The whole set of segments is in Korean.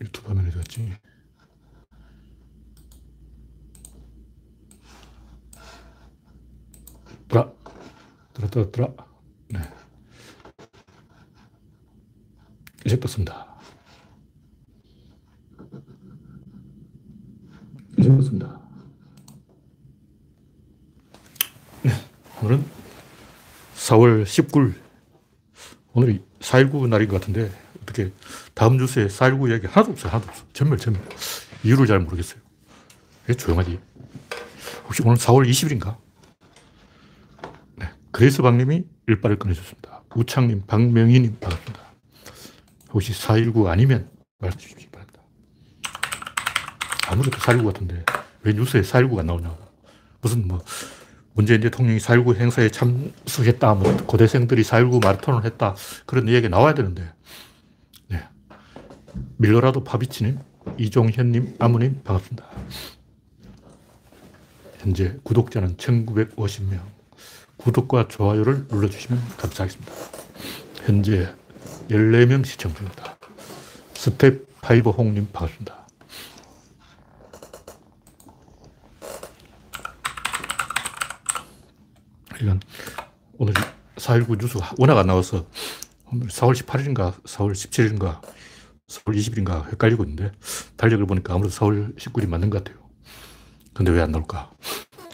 유튜브 화면에 갔지. 들어, 들어, 들어, 들어. 네. 이제 떴습니다. 이제 떴습니다. 네. 오늘은 4월 19일. 오늘이 4.19 날인 것 같은데, 어떻게 다음 뉴스에 4.19 이야기 하나도 없어요. 하나도 없어. 전멸, 전멸. 이유를 잘 모르겠어요. 왜 조용하지? 혹시 오늘 4월 20일인가? 그레이스 박님이 일빠를 끊어줬습니다. 우창님, 박명희님 반갑습니다. 혹시 4.19 아니면 말씀해 주시기 바랍니다. 아무래도 4.19 같은데 왜 뉴스에 4.19가 나오냐고. 무슨 뭐 문재인 대통령이 4.19 행사에 참석했다, 뭐 고대생들이 4.19 마라톤을 했다, 그런 이야기 나와야 되는데. 네. 밀러라도 파비치님, 이종현님, 아무님 반갑습니다. 현재 구독자는 1950명. 구독과 좋아요를 눌러주시면 감사하겠습니다. 현재 14명 시청 중입니다. 스텝 파이버 홍님 반갑습니다. 이건 오늘 4.19 뉴스 워낙 안 나와서 오늘 4월 18일인가 4월 17일인가 4월 20일인가 헷갈리고 있는데 달력을 보니까 아무래도 4월 19일이 맞는 것 같아요. 근데 왜 안 나올까?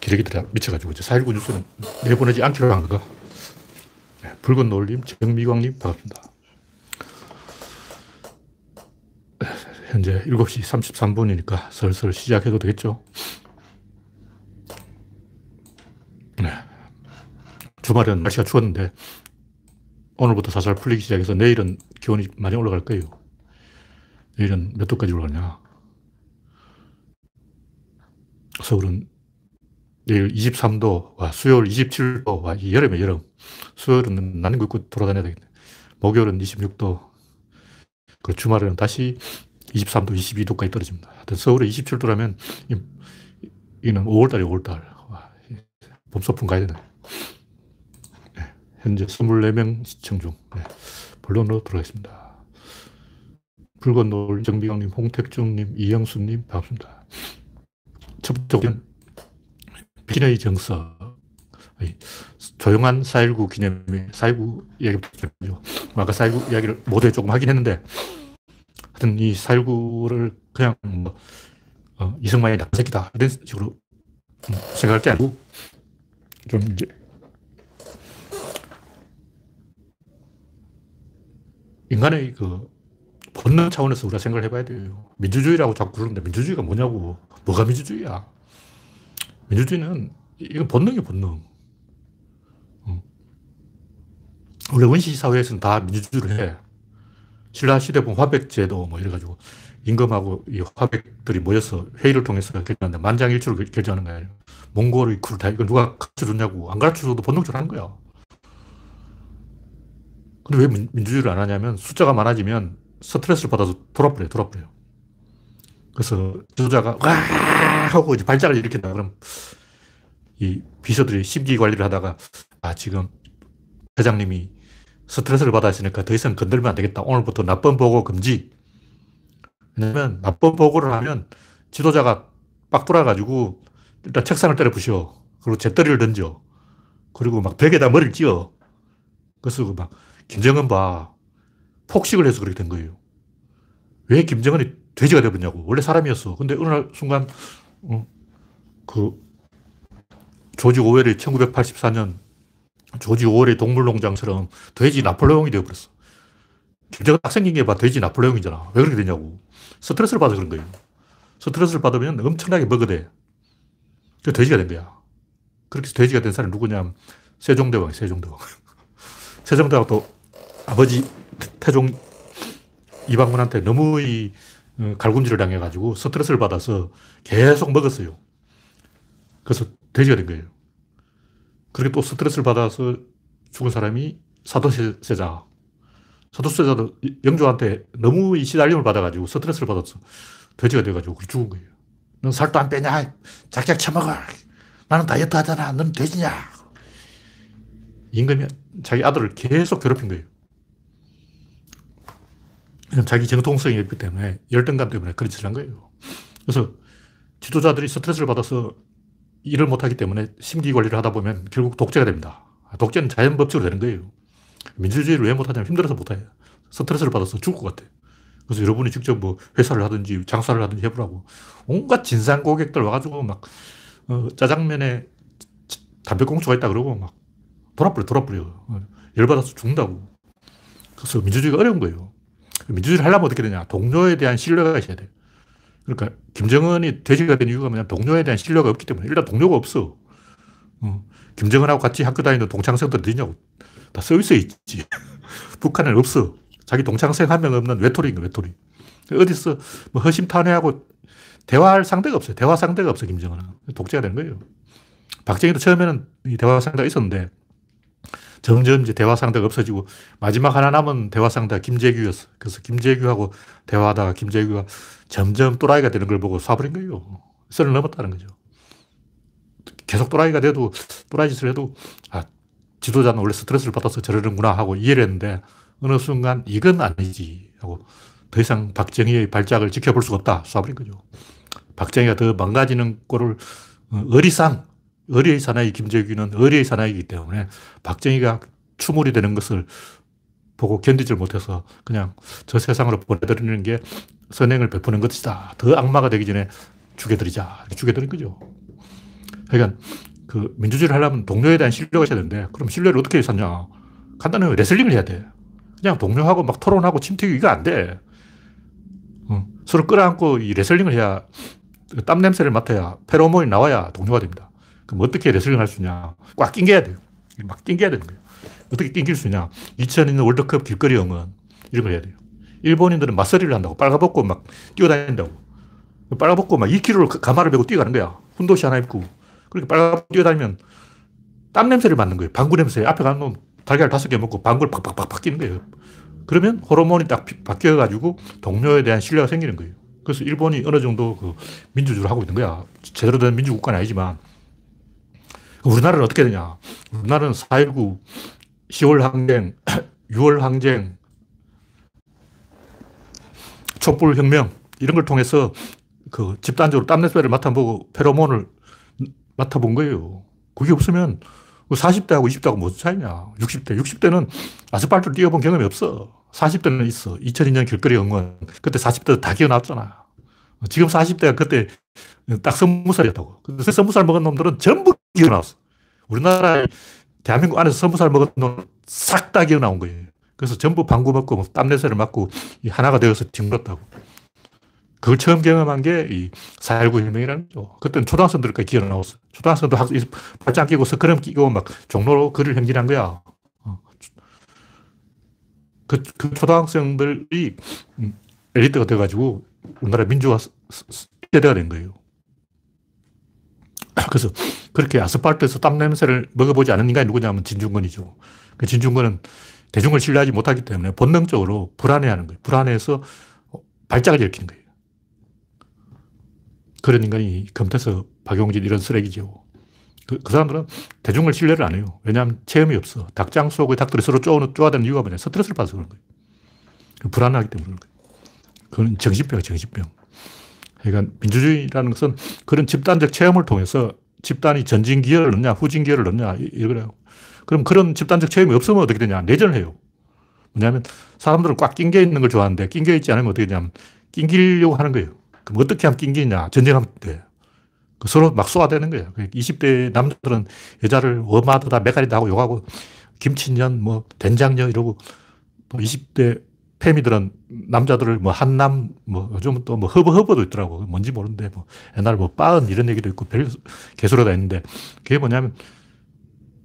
기레기들이 미쳐가지고 이제 4.19 뉴스는 내보내지 않기로 한 거가. 네, 붉은 노을님, 정미광님, 반갑습니다. 네, 현재 7시 33분이니까 슬슬 시작해도 되겠죠? 네. 주말은 날씨가 추웠는데 오늘부터 살살 풀리기 시작해서 내일은 기온이 많이 올라갈 거예요. 내일은 몇 도까지 올라가냐? 서울은 내일 23도, 와, 수요일 27도, 와, 이 여름에 여름. 수요일은 나는 거 입고 돌아다녀야 되겠네. 목요일은 26도. 그 주말에는 다시 23도, 22도까지 떨어집니다. 하여튼 서울에 27도라면, 이는 5월달이 5월달. 와, 봄소풍 가야 되네. 네, 현재 24명 시청 중. 네, 본론으로 들어가겠습니다. 붉은 노을 정비광님, 홍택중님, 이영수님, 반갑습니다. 첫 번째 비의 정서. 조용한 4.19 기념일, 4.19 이야기부터 아까 4.19 이야기를 모두에 조금 하긴 했는데, 하여튼 이 4.19를 그냥 뭐, 어, 이승만이 나쁜 새끼다. 이런 식으로 생각할 게 아니고, 좀 이제, 인간의 그 본능 차원에서 우리가 생각을 해봐야 돼요. 민주주의라고 자꾸 그러는데 민주주의가 뭐냐고. 뭐가 민주주의야? 민주주의는 이건 본능이 본능. 원래 원시 사회에서는 다 민주주의를 해. 신라 시대 보면 화백제도 뭐 이래가지고 임금하고 이 화백들이 모여서 회의를 통해서 결정하는데 만장일치로 결정하는 거예요. 몽골의 쿨다 이거 누가 가르쳐줬냐고 안 가르쳐줘도 본능적으로 하는 거야. 근데 왜 민주주의를 안 하냐면 숫자가 많아지면 스트레스를 받아서 돌아버려요, 돌아버려요. 그래서 지도자가 와 하고 이제 발작을 일으킨다. 그럼 이 비서들이 심기 관리를 하다가 아 지금 회장님이 스트레스를 받았으니까 더 이상 건들면 안 되겠다. 오늘부터 나쁜 보고 금지. 왜냐면 나쁜 보고를 하면 지도자가 빡 돌아가지고 일단 책상을 때려 부셔. 그리고 재떨이를 던져. 그리고 막 벽에다 머리를 찧어. 그래서 막 김정은 봐. 폭식을 해서 그렇게 된 거예요. 왜 김정은이 돼지가 되었냐고. 원래 사람이었어. 근데 어느 날 순간, 어, 그, 조지 오웰이 1984년 조지 오웰의 동물농장처럼 돼지 나폴레옹이 되어버렸어. 김정은 딱 생긴 게 봐. 돼지 나폴레옹이잖아. 왜 그렇게 되냐고. 스트레스를 받아서 그런 거예요. 스트레스를 받으면 엄청나게 먹어대. 그 돼지가 된 거야. 그렇게 해서 돼지가 된 사람이 누구냐면 세종대왕, 세종대왕. 세종대왕 또 아버지 태종 이방문한테 너무 이 어, 갈굼질을 당해가지고 스트레스를 받아서 계속 먹었어요. 그래서 돼지가 된 거예요. 그렇게 또 스트레스를 받아서 죽은 사람이 사도세자. 사도세자도 영조한테 너무 이 시달림을 받아가지고 스트레스를 받았어. 돼지가 돼가지고 죽은 거예요. 넌 살도 안 빼냐? 작작 처먹어. 나는 다이어트 하잖아. 넌 돼지냐? 임금이 자기 아들을 계속 괴롭힌 거예요. 이건 자기 정통성이 있기 때문에 열등감 때문에 그런 짓을 한 거예요. 그래서 지도자들이 스트레스를 받아서 일을 못하기 때문에 심기 관리를 하다 보면 결국 독재가 됩니다. 독재는 자연 법칙으로 되는 거예요. 민주주의를 왜 못하냐면 힘들어서 못해요. 스트레스를 받아서 죽을 것 같아. 그래서 여러분이 직접 뭐 회사를 하든지 장사를 하든지 해보라고. 온갖 진상 고객들 와가지고 막, 어, 짜장면에 담배꽁초가 있다 그러고 막 돌아버려, 돌아버려. 어, 열받아서 죽는다고. 그래서 민주주의가 어려운 거예요. 민주주의를 하려면 어떻게 되냐. 동료에 대한 신뢰가 있어야 돼요. 그러니까 김정은이 돼지가 된 이유가 뭐냐. 동료에 대한 신뢰가 없기 때문에. 일단 동료가 없어. 어. 김정은하고 같이 학교 다니는 동창생들 어디냐고. 다 서비스에 있지. 북한에는 없어. 자기 동창생 한 명 없는 외톨이인 거야, 외톨이. 어디서 뭐 허심탄회하고 대화할 상대가 없어요. 대화 상대가 없어, 김정은은. 독재가 된 거예요. 박정희도 처음에는 이 대화 상대가 있었는데 점점 이제 대화 상대가 없어지고 마지막 하나 남은 대화 상대가 김재규였어. 그래서 김재규하고 대화하다가 김재규가 점점 또라이가 되는 걸 보고 쏴버린 거예요. 선을 넘었다는 거죠. 계속 또라이가 돼도 또라이 짓을 해도 아, 지도자는 원래 스트레스를 받아서 저러는구나 하고 이해를 했는데 어느 순간 이건 아니지 하고 더 이상 박정희의 발작을 지켜볼 수가 없다 쏴버린 거죠. 박정희가 더 망가지는 꼴을 어, 어리상 어리의 사나이 김재규는 어리의 사나이이기 때문에 박정희가 추몰이 되는 것을 보고 견디질 못해서 그냥 저 세상으로 보내드리는 게 선행을 베푸는 것이다. 더 악마가 되기 전에 죽여드리자. 죽여드린 거죠. 그러니까 그 민주주의를 하려면 동료에 대한 신뢰가 있어야 되는데 그럼 신뢰를 어떻게 쌓냐. 간단하게 레슬링을 해야 돼. 그냥 동료하고 막 토론하고 침튀기 이거 안 돼. 어. 서로 끌어안고 이 레슬링을 해야 땀 냄새를 맡아야 페로몬이 나와야 동료가 됩니다. 그럼 어떻게 레슬링 할 수 있냐? 꽉 낑겨야 돼요. 막 낑겨야 되는 거예요. 어떻게 낑길 수 있냐? 2002년 월드컵 길거리 응원 이런 걸 해야 돼요. 일본인들은 마쓰리를 한다고 빨가벗고 막 뛰어다닌다고. 빨가벗고 막 2km를 가마를 메고 뛰어가는 거야. 훈도시 하나 입고. 그렇게 빨가벗고 뛰어다니면 땀 냄새를 맡는 거예요. 방구 냄새. 앞에 가는 놈 달걀 다섯 개 먹고 방구를 팍팍팍팍 끼는 거예요. 그러면 호르몬이 딱 바뀌어가지고 동료에 대한 신뢰가 생기는 거예요. 그래서 일본이 어느 정도 그 민주주의를 하고 있는 거야. 제대로 된 민주국가는 아니지만 우리나라는 어떻게 되냐. 우리나라는 4.19, 10월 항쟁, 6월 항쟁, 촛불혁명, 이런 걸 통해서 그 집단적으로 땀냄새를 맡아보고 페로몬을 맡아본 거예요. 그게 없으면 40대하고 그 20대하고 무슨 차이냐. 60대. 60대는 아스팔트를 뛰어본 경험이 없어. 40대는 있어. 2002년 길거리 응원. 그때 40대 다 기어나왔잖아. 지금 40대가 그때 딱 스무 살이었다고. 근데 스무 살 먹은 놈들은 전부 기어나왔어. 우리나라 대한민국 안에서 스무 살 먹은 놈 싹 다 기어나온 거예요. 그래서 전부 방구 먹고 뭐 땀냄새를 맡고 하나가 되어서 뒹굴었다고. 그걸 처음 경험한 게 이 4.19 혁명이라는 거죠. 그때는 초등학생들까지 기어 나왔어. 초등학생도 학, 발장 끼고 스크럼 끼고 막 종로로 글을 행진한 거야. 어. 그, 그 초등학생들이 음, 엘리트가 돼가지고 우리나라 민주화 세대가 된 거예요. 그래서 그렇게 아스팔트에서 땀 냄새를 먹어보지 않은 인간이 누구냐면 진중권이죠. 그 진중권은 대중을 신뢰하지 못하기 때문에 본능적으로 불안해하는 거예요. 불안해서 발작을 일으키는 거예요. 그런 인간이 검태서 박용진 이런 쓰레기죠. 그, 그, 사람들은 대중을 신뢰를 안 해요. 왜냐하면 체험이 없어. 닭장 속의 닭들이 서로 쪼, 쪼아대는 이유가 뭐냐. 스트레스를 받아서 그런 거예요. 불안하기 때문에 그런 거예요. 그건 정신병, 정신병. 그러니까 민주주의라는 것은 그런 집단적 체험을 통해서 집단이 전진 기여를 넣냐, 후진 기여를 넣냐, 이거래요. 그럼 그런 집단적 체험이 없으면 어떻게 되냐. 내전을 해요. 뭐냐면 사람들은 꽉 낑겨 있는 걸 좋아하는데 낑겨 있지 않으면 어떻게 되냐면 낑기려고 하는 거예요. 그럼 어떻게 하면 낑기냐? 전쟁하면 돼. 그 서로 막 쏘아대는 거예요. 20대 그 남자들은 여자를 워마드다, 메가리다 하고 욕하고, 김치년, 뭐, 된장녀 이러고, 또 20대 페미들은 남자들을 뭐 한남, 뭐 요즘 또뭐 허버허버도 있더라고. 뭔지 모르는데, 뭐 옛날 뭐 빠은 이런 얘기도 있고 별 개소리가 있는데, 그게 뭐냐면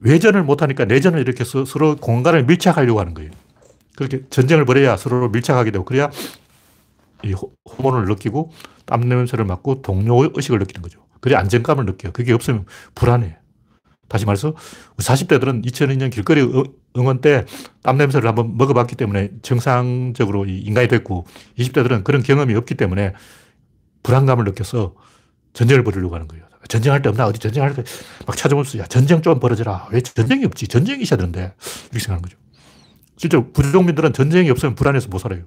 외전을 못하니까 내전을 일으켜서 서로 공간을 밀착하려고 하는 거예요. 그렇게 전쟁을 벌여야 서로 밀착하게 되고, 그래야 이 호mon을 느끼고 땀 냄새를 맡고 동료 의식을 느끼는 거죠. 그래 안정감을 느껴요. 그게 없으면 불안해. 다시 말해서 40대들은 2002년 길거리 응원 때 땀 냄새를 한번 먹어봤기 때문에 정상적으로 인간이 됐고 20대들은 그런 경험이 없기 때문에 불안감을 느껴서 전쟁을 벌이려고 하는 거예요. 전쟁할 때 없나? 어디 전쟁할 때 막 찾아보면서 야, 전쟁 좀 벌어져라. 왜 전쟁이 없지? 전쟁이 있어야 되는데. 이렇게 생각하는 거죠. 실제 부족민들은 전쟁이 없으면 불안해서 못 살아요.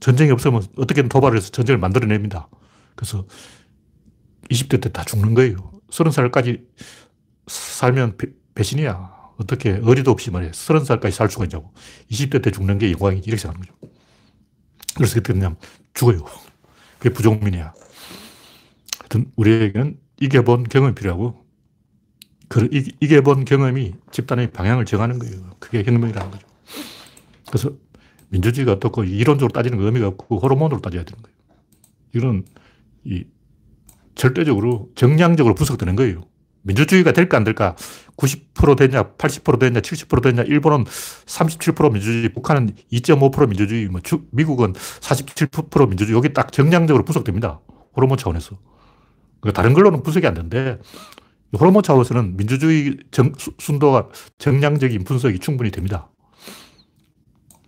전쟁이 없으면 어떻게든 도발을 해서 전쟁을 만들어냅니다. 그래서 20대 때 다 죽는 거예요. 30살까지 살면 배, 배신이야. 어떻게 어리도 없이 말해. 30살까지 살 수가 있냐고. 20대 때 죽는 게 영광이지. 이렇게 생각하는 거죠. 그래서 그때 그냥 죽어요. 그게 부족민이야. 하여튼 우리에게는 이겨본 경험이 필요하고 그 이겨본 경험이 집단의 방향을 정하는 거예요. 그게 혁명이라는 거죠. 그래서 민주주의가 어떻고 이론적으로 따지는 의미가 없고 호르몬으로 따져야 되는 거예요. 이런 이 절대적으로 정량적으로 분석되는 거예요. 민주주의가 될까 안 될까? 90% 되냐, 80% 되냐, 70% 되냐, 일본은 37% 민주주의, 북한은 2.5% 민주주의, 뭐 주, 미국은 47% 민주주의, 여기 딱 정량적으로 분석됩니다. 호르몬 차원에서. 그러니까 다른 걸로는 분석이 안 되는데, 호르몬 차원에서는 민주주의 정, 순도가 정량적인 분석이 충분히 됩니다.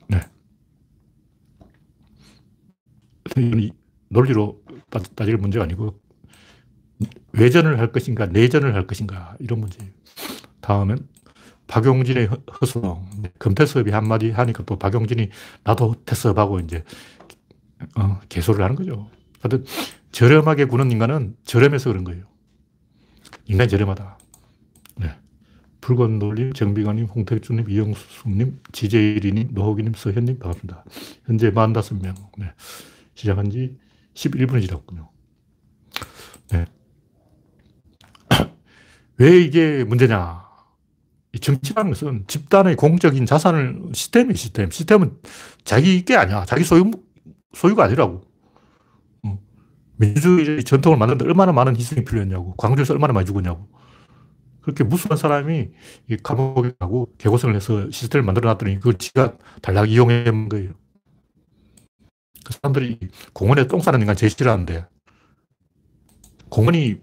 네. 논리로 따질 문제가 아니고 외전을 할 것인가, 내전을 할 것인가, 이런 문제예요. 다음은 박용진의 허송. 금태섭이 한마디 하니까 또 박용진이 나도 태섭하고 이제, 어, 개소를 하는 거죠. 하여튼, 저렴하게 구는 인간은 저렴해서 그런 거예요. 인간이 저렴하다. 네. 붉은 놀님, 정비관님, 홍택주님, 이영수님, 지재일이님, 노호기님, 서현님, 반갑습니다. 현재 45명. 네. 시작한 지 11분이 지났군요. 네. 왜 이게 문제냐? 이 정치라는 것은 집단의 공적인 자산을 시스템이 시스템. 시스템은 자기 게 아니야. 자기 소유, 소유가 아니라고. 어. 민주주의 전통을 만드는데 얼마나 많은 희생이 필요했냐고. 광주에서 얼마나 많이 죽었냐고. 그렇게 무수한 사람이 감옥에 가고 개고생을 해서 시스템을 만들어 놨더니 그걸 지가 달랑 이용해 본 거예요. 그 사람들이 공원에 똥 싸는 인간 제일 싫어하는데 공원이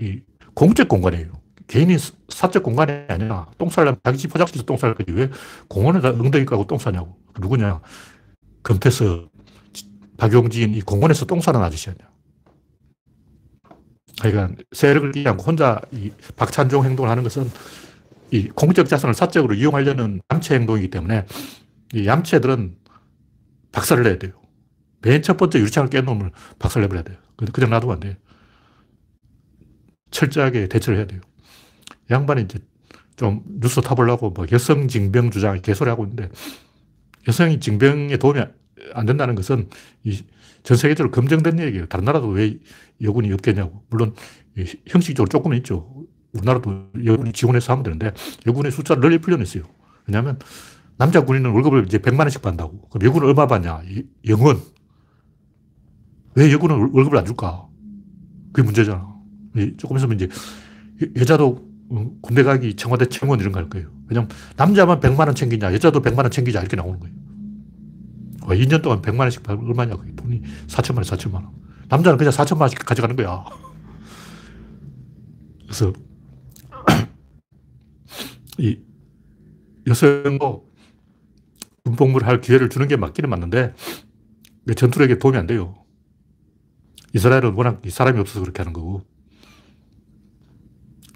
이 공적 공간이에요. 개인이 사적 공간이 아니라 똥 싸려면 자기 집 화장실에서 똥쌀 거지. 왜 공원에다 엉덩이 까고 똥 싸냐고. 누구냐. 금태서, 박용진, 이 공원에서 똥 싸는 아저씨 아니야. 그러니까 세력을 끼지 않고 혼자 이 박찬종 행동을 하는 것은 이 공적 자산을 사적으로 이용하려는 얌체 행동이기 때문에 이 얌체들은 박살을 내야 돼요. 맨 첫 번째 유리창을 깬 놈을 박살 내버려야 돼요. 그냥 놔두면 안 돼요. 철저하게 대처를 해야 돼요. 양반이 이제 좀 뉴스 타보려고 뭐 여성 징병 주장 개소리 하고 있는데 여성이 징병에 도움이 안 된다는 것은 전 세계적으로 검증된 얘기예요. 다른 나라도 왜 여군이 없겠냐고. 물론 형식적으로 조금은 있죠. 우리나라도 여군이 지원해서 하면 되는데 여군의 숫자를 널리 풀려냈어요. 왜냐하면 남자 군인은 월급을 이제 100만 원씩 받는다고. 그럼 여군은 얼마 받냐? 영원. 왜 여군은 월급을 안 줄까? 그게 문제잖아. 조금 있으면 이제 여자도 어, 군대 가기 청와대 청원 이런 거 할 거예요. 왜냐면 남자만 100만 원 챙기냐, 여자도 100만 원 챙기자 이렇게 나오는 거예요. 2년 동안 100만 원씩 얼마냐, 그게 돈이 4천만 원, 4천만 원. 남자는 그냥 4천만 원씩 가져가는 거야. 그래서 이 여성도 군복무를 할 기회를 주는 게 맞기는 맞는데 전투력에 도움이 안 돼요. 이스라엘은 워낙 사람이 없어서 그렇게 하는 거고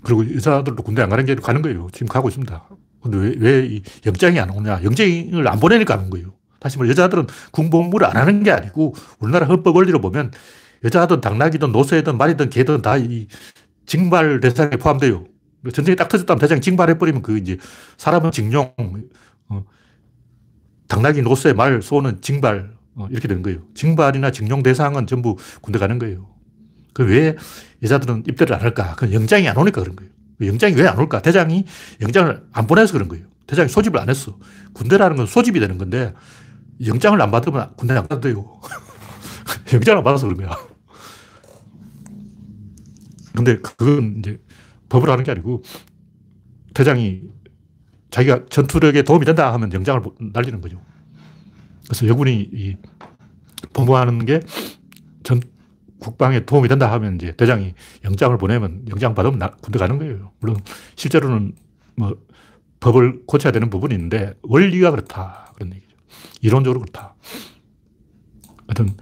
그리고 의사들도 군대 안 가는 게 가는 거예요. 지금 가고 있습니다. 근데 왜, 왜 영장이 안 오냐? 영장을 안 보내니까 가는 거예요. 다시 말해, 여자들은 군복무를 안 하는 게 아니고, 우리나라 헌법 원리로 보면, 여자든 당나귀든 노새든 말이든 개든 다 이 징발 대상에 포함돼요. 전쟁이 딱 터졌다면 대장 징발해버리면 그 이제 사람은 징용, 어, 당나귀, 노새, 말, 소는 징발, 어, 이렇게 되는 거예요. 징발이나 징용 대상은 전부 군대 가는 거예요. 그 왜 여자들은 입대를 안 할까? 그 영장이 안 오니까 그런 거예요. 영장이 왜 안 올까? 대장이 영장을 안 보내서 그런 거예요. 대장이 소집을 안 했어. 군대라는 건 소집이 되는 건데 영장을 안 받으면 군대 안 간대요. 영장을 안 받아서 그런 거야. 근데 그건 이제 법을 하는 게 아니고 대장이 자기가 전투력에 도움이 된다 하면 영장을 날리는 거죠. 그래서 여군이 보무하는 게 전, 국방에 도움이 된다 하면 이제 대장이 영장을 보내면 영장 받으면 나, 군대 가는 거예요. 물론 실제로는 뭐 법을 고쳐야 되는 부분이 있는데 원리가 그렇다. 그런 얘기죠. 이론적으로 그렇다. 하여튼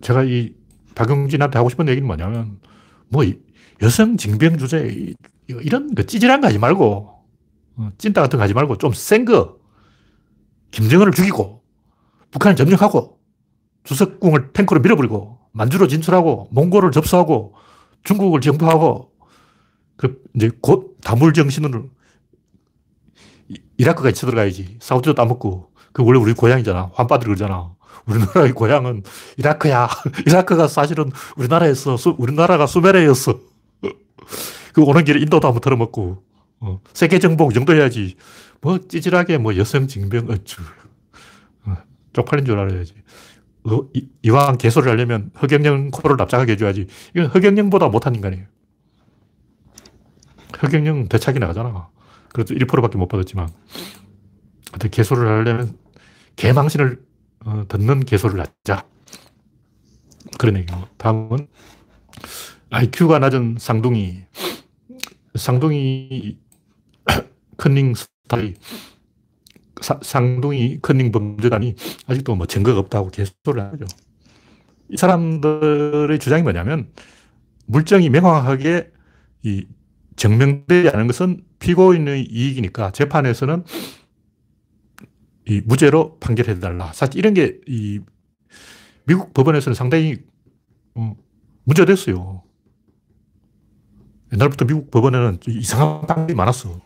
제가 이 박용진한테 하고 싶은 얘기는 뭐냐면 뭐 여성 징병 주제 이런 거 찌질한 거 하지 말고 어, 찐따 같은 거 하지 말고 좀 센 거 김정은을 죽이고 북한을 점령하고 주석궁을 탱크로 밀어버리고 만주로 진출하고 몽골을 접수하고 중국을 정부하고 그 이제 곧 다물 정신으로 이라크가 쳐들어가야지. 사우디도 따먹고. 그 원래 우리 고향이잖아. 환빠들 그러잖아. 우리나라의 고향은 이라크야. 이라크가 사실은 우리나라에서, 수, 우리나라가 수메르였어. 그 오는 길에 인도도 한번 털어먹고, 어, 세계 정복 정도 해야지. 뭐 찌질하게 뭐 여성 징병 어쭈. 어, 쪽팔린 줄 알아야지. 어, 이, 이왕 개소를 하려면 허경영 코를 납작하게 해줘야지. 이건 허경영보다 못한 인간이에요. 허경영 대차기 나가잖아. 그래도 1%밖에 못 받았지만. 근데 개소를 하려면 개망신을 어, 듣는 개소를 하자. 그런 얘기고. 다음은 IQ가 낮은 쌍둥이. 쌍둥이 컨닝 스타일. 사, 쌍둥이 컨닝 범죄단이 아직도 뭐 증거가 없다고 개소리를 하죠. 이 사람들의 주장이 뭐냐면 물증이 명확하게 이 증명되지 않은 것은 피고인의 이익이니까 재판에서는 이 무죄로 판결해 달라. 사실 이런 게 이 미국 법원에서는 상당히 어, 문제가 됐어요. 옛날부터 미국 법원에는 이상한 판결이 많았어.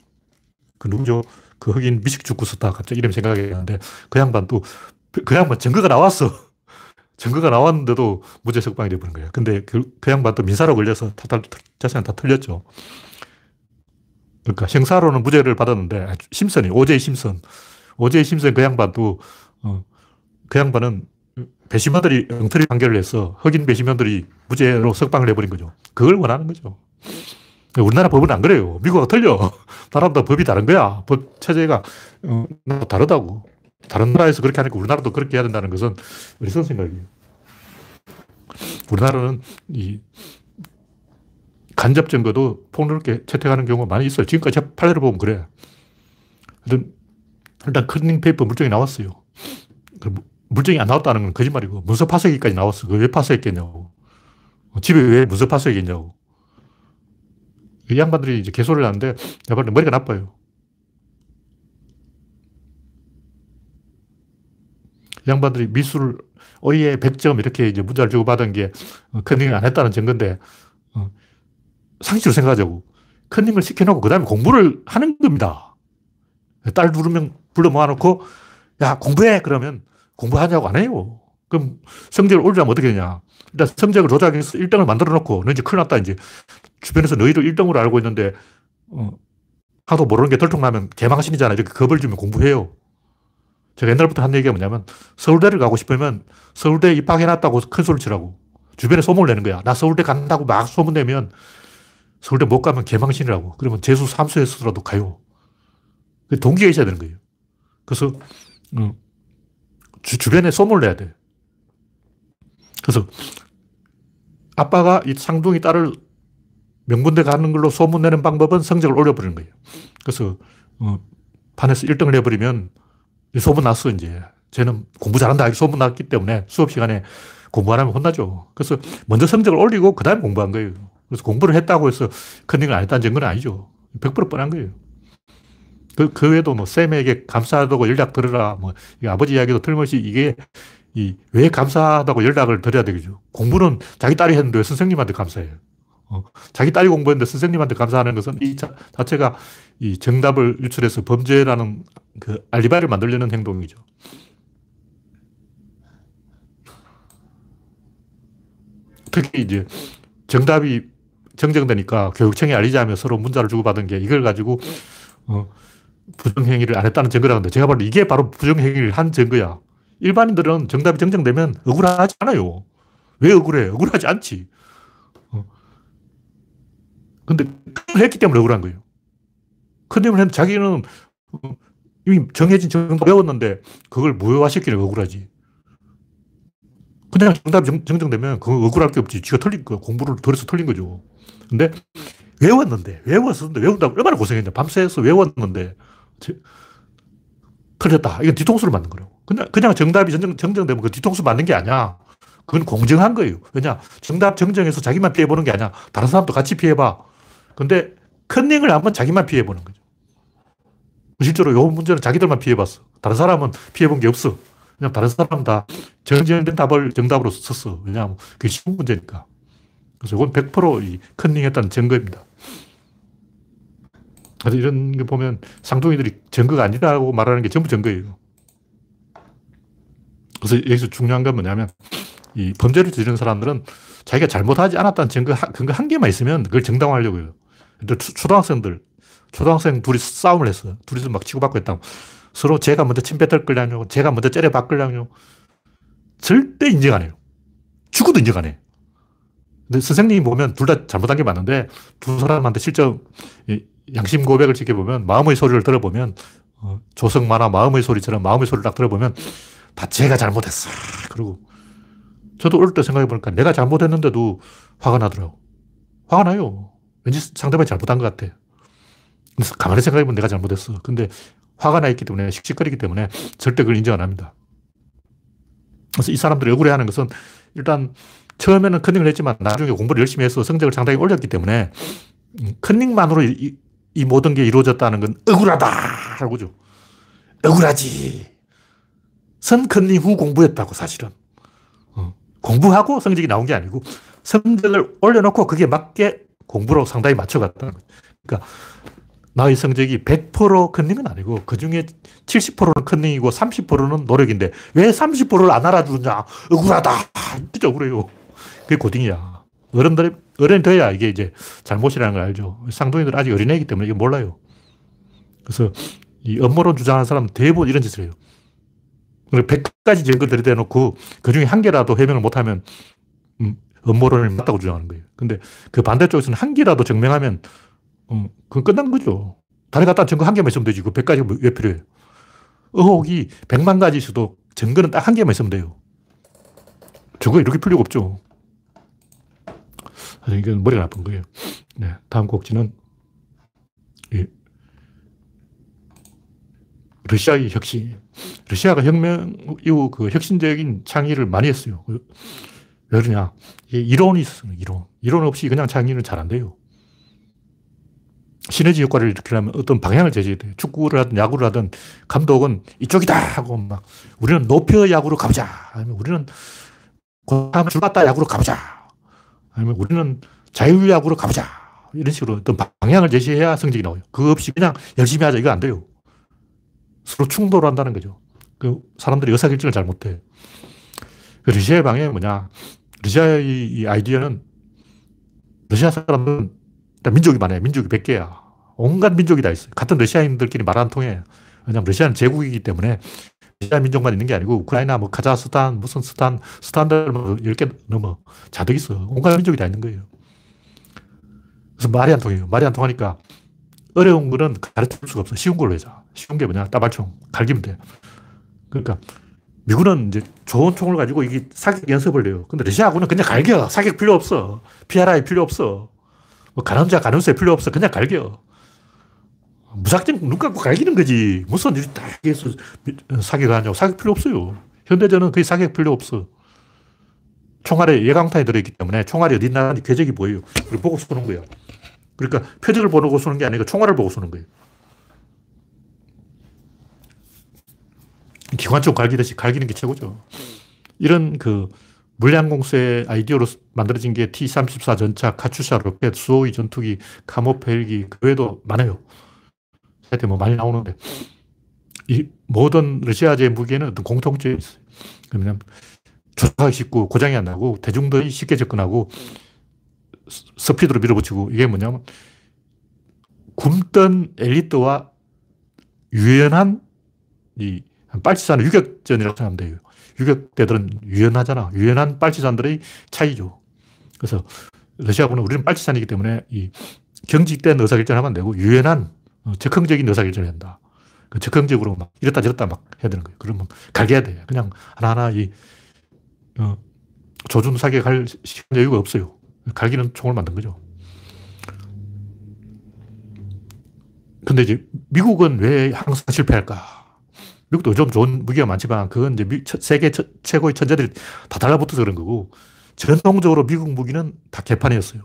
그 누구죠? 그 흑인 미식 축구 스타 갑자기 이름 생각이 나는데 그 양반도 그 양반 증거가 나왔어. 증거가 나왔는데도 무죄 석방이 되버린 거예요. 근데 그, 그 양반도 민사로 걸려서 다, 자세히 다 틀렸죠. 그러니까 형사로는 무죄를 받았는데 심선이 오제이 심선 오제이 심선 그 양반도 어, 그 양반은 배심원들이 엉터리 판결을 해서 흑인 배심원들이 무죄로 석방을 해버린 거죠. 그걸 원하는 거죠. 우리나라 법은 안 그래요. 미국하고 틀려. 나라마다 법이 다른 거야. 법 체제가 어, 다르다고. 다른 나라에서 그렇게 하니까 우리나라도 그렇게 해야 된다는 것은 어리석은 생각이에요. 우리나라는 이 간접 증거도 폭넓게 채택하는 경우가 많이 있어요. 지금까지 판례를 보면 그래. 일단, 일단 커닝 페이퍼 물증이 나왔어요. 그 물증이 안 나왔다는 건 거짓말이고, 문서 파쇄기까지 나왔어. 그왜 파쇄했겠냐고. 집에 왜 문서 파쇄했겠냐고. 이 양반들이 이제 개소를 하는데, 야발은 머리가 나빠요. 이 양반들이 미술, 어이에 100점 이렇게 이제 문자를 주고 받은 게 컨닝을 안 했다는 증거인데, 어, 상식으로 생각하자고. 컨닝을 시켜놓고 그 다음에 공부를 하는 겁니다. 딸 두르면 불러 모아놓고 야 공부해 그러면 공부하냐고 안 해요. 그럼 성적을 올리려면 어떻게 되냐. 일단 성적을 조작해서 1등을 만들어 놓고 너 이제 큰일 났다 이제 주변에서 너희를 1등으로 알고 있는데 어, 하도 모르는 게 덜통나면 개망신이잖아. 이렇게 겁을 주면 공부해요. 제가 옛날부터 한 얘기가 뭐냐면 서울대를 가고 싶으면 서울대 입학해놨다고 큰 소리 치라고. 주변에 소문을 내는 거야. 나 서울대 간다고 막 소문내면 서울대 못 가면 개망신이라고. 그러면 재수 삼수에서라도 가요. 동기가 있어야 되는 거예요. 그래서 음, 주, 주변에 소문을 내야 돼. 그래서 아빠가 이 상둥이 딸을 명문대 가는 걸로 소문내는 방법은 성적을 올려버리는 거예요. 그래서 어, 반에서 1등을 해버리면 소문 났어 이제. 쟤는 공부 잘한다 소문 났기 때문에 수업 시간에 공부 안 하면 혼나죠. 그래서 먼저 성적을 올리고 그 다음에 공부한 거예요. 그래서 공부를 했다고 해서 컨닝을 안 했다는 증거는 아니죠. 100% 뻔한 거예요. 그, 그 외에도 뭐 쌤에게 감사하다고 연락 드려라. 뭐 아버지 이야기도 틀림없이 이게 이 왜 감사하다고 연락을 드려야 되겠죠. 공부는 자기 딸이 했는데 선생님한테 감사해요. 어, 자기 딸이 공부했는데 선생님한테 감사하는 것은 이 자, 자체가 이 정답을 유출해서 범죄라는 그 알리바이를 만들려는 행동이죠. 특히 이제 정답이 정정되니까 교육청에 알리자며 서로 문자를 주고받은 게 이걸 가지고 어, 부정행위를 안 했다는 증거라는데 제가 봐도 이게 바로 부정행위를 한 증거야. 일반인들은 정답이 정정되면 억울하지 않아요. 왜 억울해? 억울하지 않지. 어. 근데 큰 했기 때문에 억울한 거예요. 큰 힘을 했는데 자기는 어, 이미 정해진 정답 배웠는데 그걸 무효화시키려 억울하지. 그냥 정답이 정, 정되면 그거 억울할 게 없지. 지가 틀린 거, 공부를 덜해서 틀린 거죠. 근데 외웠는데, 외웠었는데, 외운다고 얼마나 고생했냐. 밤새서 외웠는데, 틀렸다. 이건 뒤통수를 맞는 거라고. 그냥, 그냥 정답이 정정, 정정되면 그 뒤통수 맞는 게 아니야. 그건 공정한 거예요. 왜냐? 정답 정정해서 자기만 피해보는 게 아니야. 다른 사람도 같이 피해봐. 근데 컨닝을 한번 자기만 피해보는 거죠. 실제로 이 문제는 자기들만 피해봤어. 다른 사람은 피해본 게 없어. 그냥 다른 사람 다 정지된 답을 정답으로 썼어. 왜냐하면 그게 쉬운 문제니까. 그래서 이건 100%이 컨닝했다는 증거입니다. 그래서 이런 게 보면 쌍둥이들이 증거가 아니라고 말하는 게 전부 증거예요. 그래서 여기서 중요한 건 뭐냐면 이 범죄를 저지른 사람들은 자기가 잘못하지 않았다는 증거, 근거 한 개만 있으면 그걸 정당화하려고 해요. 초등학생들, 초등학생 둘이 싸움을 했어. 둘이서 막 치고받고 했다고. 서로 제가 먼저 침 뱉을걸량요. 제가 먼저 째려 박걸량요. 절대 인정 안 해요. 죽어도 인정 안 해. 근데 선생님이 보면 둘 다 잘못한 게 맞는데 두 사람한테 실제 양심 고백을 지켜보면 마음의 소리를 들어보면 어, 조성 만화 마음의 소리처럼 마음의 소리를 딱 들어보면 다 제가 잘못했어. 그리고 저도 어릴 때 생각해 보니까 내가 잘못했는데도 화가 나더라고. 화가 나요. 왠지 상대방이 잘못한 것 같아. 그래서 가만히 생각해 보면 내가 잘못했어. 근데 화가 나 있기 때문에 씩씩거리기 때문에 절대 그걸 인정 안 합니다. 그래서 이 사람들이 억울해 하는 것은 일단 처음에는 컨닝을 했지만 나중에 공부를 열심히 해서 성적을 상당히 올렸기 때문에 컨닝만으로 이, 이 모든 게 이루어졌다는 건 억울하다! 라고죠. 억울하지. 선 컨닝 후 공부했다고 사실은. 어. 공부하고 성적이 나온 게 아니고 성적을 올려놓고 그게 맞게 공부로 상당히 맞춰갔다는 거죠. 그러니까 나의 성적이 100% 컨닝은 아니고 그 중에 70%는 컨닝이고 30%는 노력인데 왜 30%를 안 알아주냐? 억울하다. 진짜 억울해요. 그게 고딩이야. 어른들, 어른이 돼야 이게 이제 잘못이라는 걸 알죠. 쌍둥이들 아직 어린애이기 때문에 이게 몰라요. 그래서 이 업무론 주장하는 사람은 대부분 이런 짓을 해요. 100가지 증거 들이대놓고 그 중에 한 개라도 해명을 못하면 음, 업무론을 맞다고 주장하는 거예요. 근데 그 반대쪽에서는 한 개라도 증명하면 음, 그건 끝난 거죠. 다른 갖다 증거 한 개만 있으면 되지. 그 100가지가 왜 필요해요? 의혹이 100만 가지 있어도 증거는 딱 한 개만 있으면 돼요. 증거 이렇게 필요가 없죠. 이건 머리가 나쁜 거예요. 네, 다음 곡지는 예. 러시아의 혁신. 러시아가 혁명 이후 그 혁신적인 창의를 많이 했어요. 왜 그러냐. 이론이 있어요, 이론. 이론 없이 그냥 창의는 잘 안 돼요. 시너지 효과를 일으키려면 어떤 방향을 제시해야 돼요. 축구를 하든 야구를 하든 감독은 이쪽이다 하고 막 우리는 높여 야구로 가보자. 아니면 우리는 고함 줄봤다 야구로 가보자. 아니면 우리는 자유야구로 가보자. 이런 식으로 어떤 방향을 제시해야 성적이 나와요. 그거 없이 그냥 열심히 하자. 이거 안 돼요. 서로 충돌한다는 거죠. 그 사람들이 의사결정을 잘 못해. 그 러시아의 방향이 뭐냐. 러시아의 이 아이디어는 러시아 사람은 민족이 많아요. 민족이 100개야. 온갖 민족이 다 있어요. 같은 러시아인들끼리 말 안 통해. 왜냐하면 러시아는 제국이기 때문에 러시아 민족만 있는 게 아니고 우크라이나, 뭐 카자흐스탄, 무슨 스탄, 스탄들 뭐 10개 넘어. 자득 있어. 온갖 민족이 다 있는 거예요. 그래서 말이 안 통해요. 말이 안 통하니까 어려운 거는 가르쳐 줄 수가 없어. 쉬운 걸로 해자. 쉬운 게 뭐냐? 따발총. 갈기면 돼. 그러니까 미국은 이제 좋은 총을 가지고 이게 사격 연습을 해요. 근데 러시아하고는 그냥 갈겨. 사격 필요 없어. PRI 필요 없어. 뭐 가늠자, 가늠쇠 필요 없어. 그냥 갈겨. 무작정 눈 감고 갈기는 거지. 무슨 일이 딱 해서 사격 하냐고. 사격 필요 없어요. 현대전은 거의 사격 필요 없어. 총알에 예강탄이 들어있기 때문에 총알이 어디 있나 는 궤적이 보여요. 그리고 보고 쏘는 거야. 그러니까 표적을 보고 쏘는 게 아니고 총알을 보고 쏘는 거예요. 기관총 갈기듯이 갈기는 게 최고죠. 이런 그 물량 공세 아이디어로 만들어진 게 T-34 전차, 카츄샤 로켓, 수호이 전투기, 카모페 헬기, 그 외에도 많아요. 하여튼 뭐 많이 나오는데. 이 모든 러시아제 무기에는 어떤 공통점이 있어요. 그러면 조작하기 쉽고 고장이 안 나고 대중들이 쉽게 접근하고 스피드로 밀어붙이고 이게 뭐냐면 굶던 엘리트와 유연한 이 빨치산 유격전이라고 생각하면 돼요. 유격대들은 유연하잖아. 유연한 빨치산들의 차이죠. 그래서 러시아군은 우리는 빨치산이기 때문에 이 경직된 의사결정을 하면 안 되고 유연한 어, 적극적인 의사결정을 한다. 그 적극적으로 막 이랬다 저랬다 막 해야 되는 거예요. 그러면 갈겨야 돼. 그냥 하나하나 이 어, 조준 사격할 시간 여유가 없어요. 갈기는 총을 만든 거죠. 근데 이제 미국은 왜 항상 실패할까? 미국도 좀 좋은 무기가 많지만 그건 이제 미, 세계 처, 최고의 천재들이 다 달라붙어서 그런 거고 전통적으로 미국 무기는 다 개판이었어요.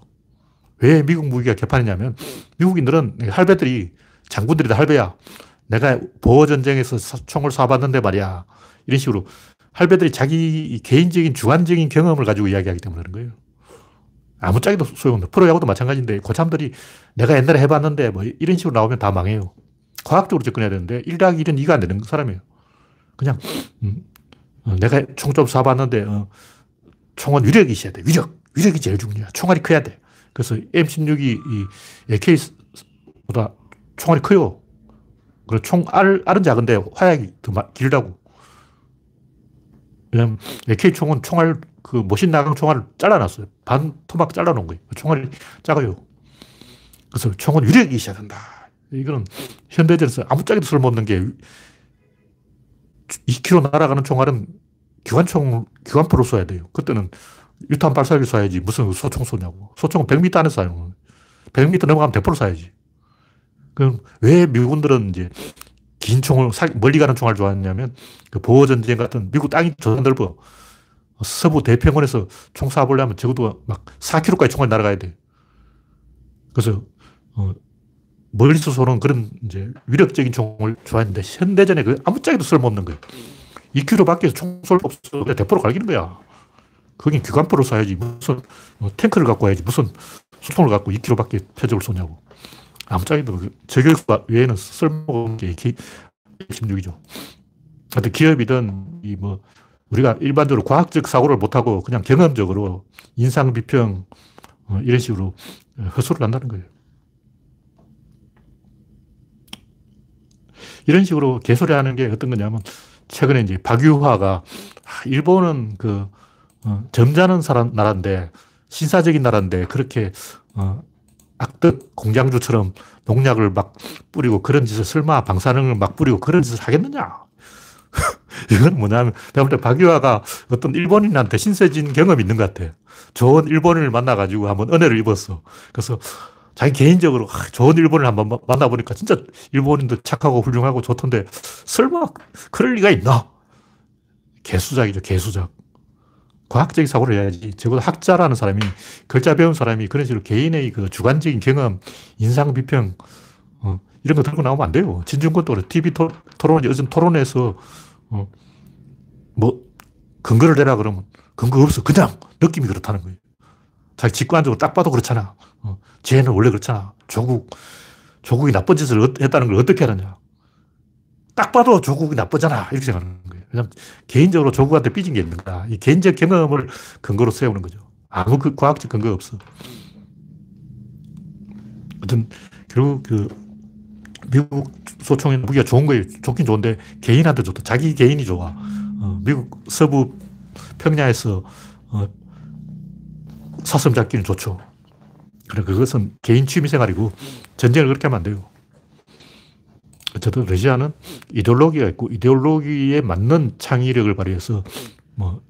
왜 미국 무기가 개판이냐면 미국인들은 할배들이 장군들이 다 할배야. 내가 보호전쟁에서 총을 쏴봤는데 말이야. 이런 식으로 할배들이 자기 개인적인 주관적인 경험을 가지고 이야기하기 때문에 그런 거예요. 아무짝에도 소용없는 프로야구도 마찬가지인데 고참들이 내가 옛날에 해봤는데 뭐 이런 식으로 나오면 다 망해요. 과학적으로 접근해야 되는데 1 더하기 1은 2가 안 되는 사람이에요. 그냥 음, 어, 내가 총 좀 쏴봤는데 어, 총은 위력이 있어야 돼. 위력. 위력이 제일 중요해. 총알이 커야 돼. 그래서 M16이 이 AK보다 총알이 커요. 그리고 총 알, 알은 작은데 화약이 더 길다고. 왜냐면 AK총은 총알, 그 모신 나강 총알을 잘라놨어요. 반 토막 잘라놓은 거예요. 총알이 작아요. 그래서 총은 위력이 있어야 된다. 이거는 현대전에서 아무짝에도 쓸모없는 게 2km 날아가는 총알은 기관총, 기관포로 쏴야 돼요. 그때는 유탄 발사기 쏴야지. 무슨 소총 쏘냐고. 소총은 100m 안에 쏴요. 100m 넘어가면 대포로 쏴야지. 그럼 왜 미군들은 이제 긴 총을, 멀리 가는 총알 좋아했냐면 그 보호전쟁 같은 미국 땅이 조선 넓어. 서부 대평원에서 총 쏴보려면 적어도 막 4km까지 총알 날아가야 돼. 그래서, 어, 멀리서 쏘는 그런 이제 위력적인 총을 좋아했는데 현대전에 그 아무짝에도 쓸모없는 거예요. 2km 밖에서 총쏠 없어. 그냥 대포로 갈기는 거야. 거긴 기관포로 쏴야지. 무슨 뭐 탱크를 갖고 와야지. 무슨 수통을 갖고 2km 밖에 표적을 쏘냐고. 아무짝에도 그 저격 외에는 쓸모없는 게 K16이죠. 하여튼 기업이든 이 뭐 우리가 일반적으로 과학적 사고를 못하고 그냥 경험적으로 인상 비평 어, 이런 식으로 허술을 한다는 거예요. 이런 식으로 개소리 하는 게 어떤 거냐면 최근에 이제 박유화가 아, 일본은 그 어, 점잖은 사람 나라인데 신사적인 나라인데 그렇게 어, 악덕 공장주처럼 농약을 막 뿌리고 그런 짓을 설마 방사능을 막 뿌리고 그런 짓을 하겠느냐? 이건 뭐냐면 내가 볼 때 박유화가 어떤 일본인한테 신세진 경험이 있는 것 같아. 좋은 일본인을 만나가지고 한번 은혜를 입었어. 그래서 자기 개인적으로 좋은 일본을 한번 만나보니까 진짜 일본인도 착하고 훌륭하고 좋던데 설마 그럴 리가 있나? 개수작이죠, 개수작. 과학적인 사고를 해야지. 적어도 학자라는 사람이, 글자 배운 사람이 그런 식으로 개인의 그 주관적인 경험, 인상 비평, 어, 이런 거 들고 나오면 안 돼요. 진중권도 그래. TV 토, 론 요즘 토론에서, 어, 뭐, 근거를 내라 그러면 근거 없어. 그냥 느낌이 그렇다는 거예요. 자기 직관적으로 딱 봐도 그렇잖아. 어, 쟤는 원래 그렇잖아. 조국, 조국이 나쁜 짓을 했다는 걸 어떻게 하느냐. 딱 봐도 조국이 나쁘잖아. 이렇게 생각하는 거예요. 왜냐면 개인적으로 조국한테 삐진 게 있는 거야. 이 개인적 경험을 근거로 세우는 거죠. 아무 그 과학적 근거가 없어. 어떤, 결국 그, 미국 소총의 무기가 좋은 거예요. 좋긴 좋은데 개인한테 좋다. 자기 개인이 좋아. 어, 미국 서부 평야에서 어, 사슴 잡기는 좋죠. 그래, 그것은 개인 취미 생활이고 전쟁을 그렇게 하면 안 돼요. 어쨌든 러시아는 이데올로기가 있고 이데올로기에 맞는 창의력을 발휘해서 뭐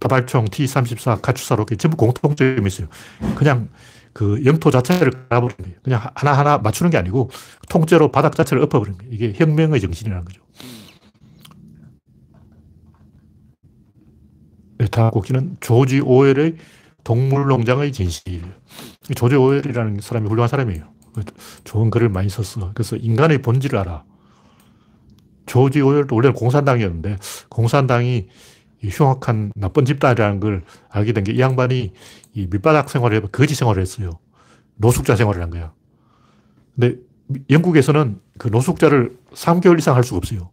다발총, T-34, 가추사 로켓 전부 공통점이 있어요. 그냥 그 영토 자체를 깔아버리는 거예요. 그냥 하나하나 맞추는 게 아니고 통째로 바닥 자체를 엎어버리는 거예요. 이게 혁명의 정신이라는 거죠. 네, 다음 곡지는 조지 오웰의 동물농장의 진실. 조지 오웰이라는 사람이 훌륭한 사람이에요. 좋은 글을 많이 썼어. 그래서 인간의 본질을 알아. 조지 오웰도 원래는 공산당이었는데 공산당이 흉악한 나쁜 집단이라는 걸 알게 된 게 이 양반이 이 밑바닥 생활을 해 거지 생활을 했어요. 노숙자 생활을 한 거야. 근데 영국에서는 그 노숙자를 3개월 이상 할 수가 없어요.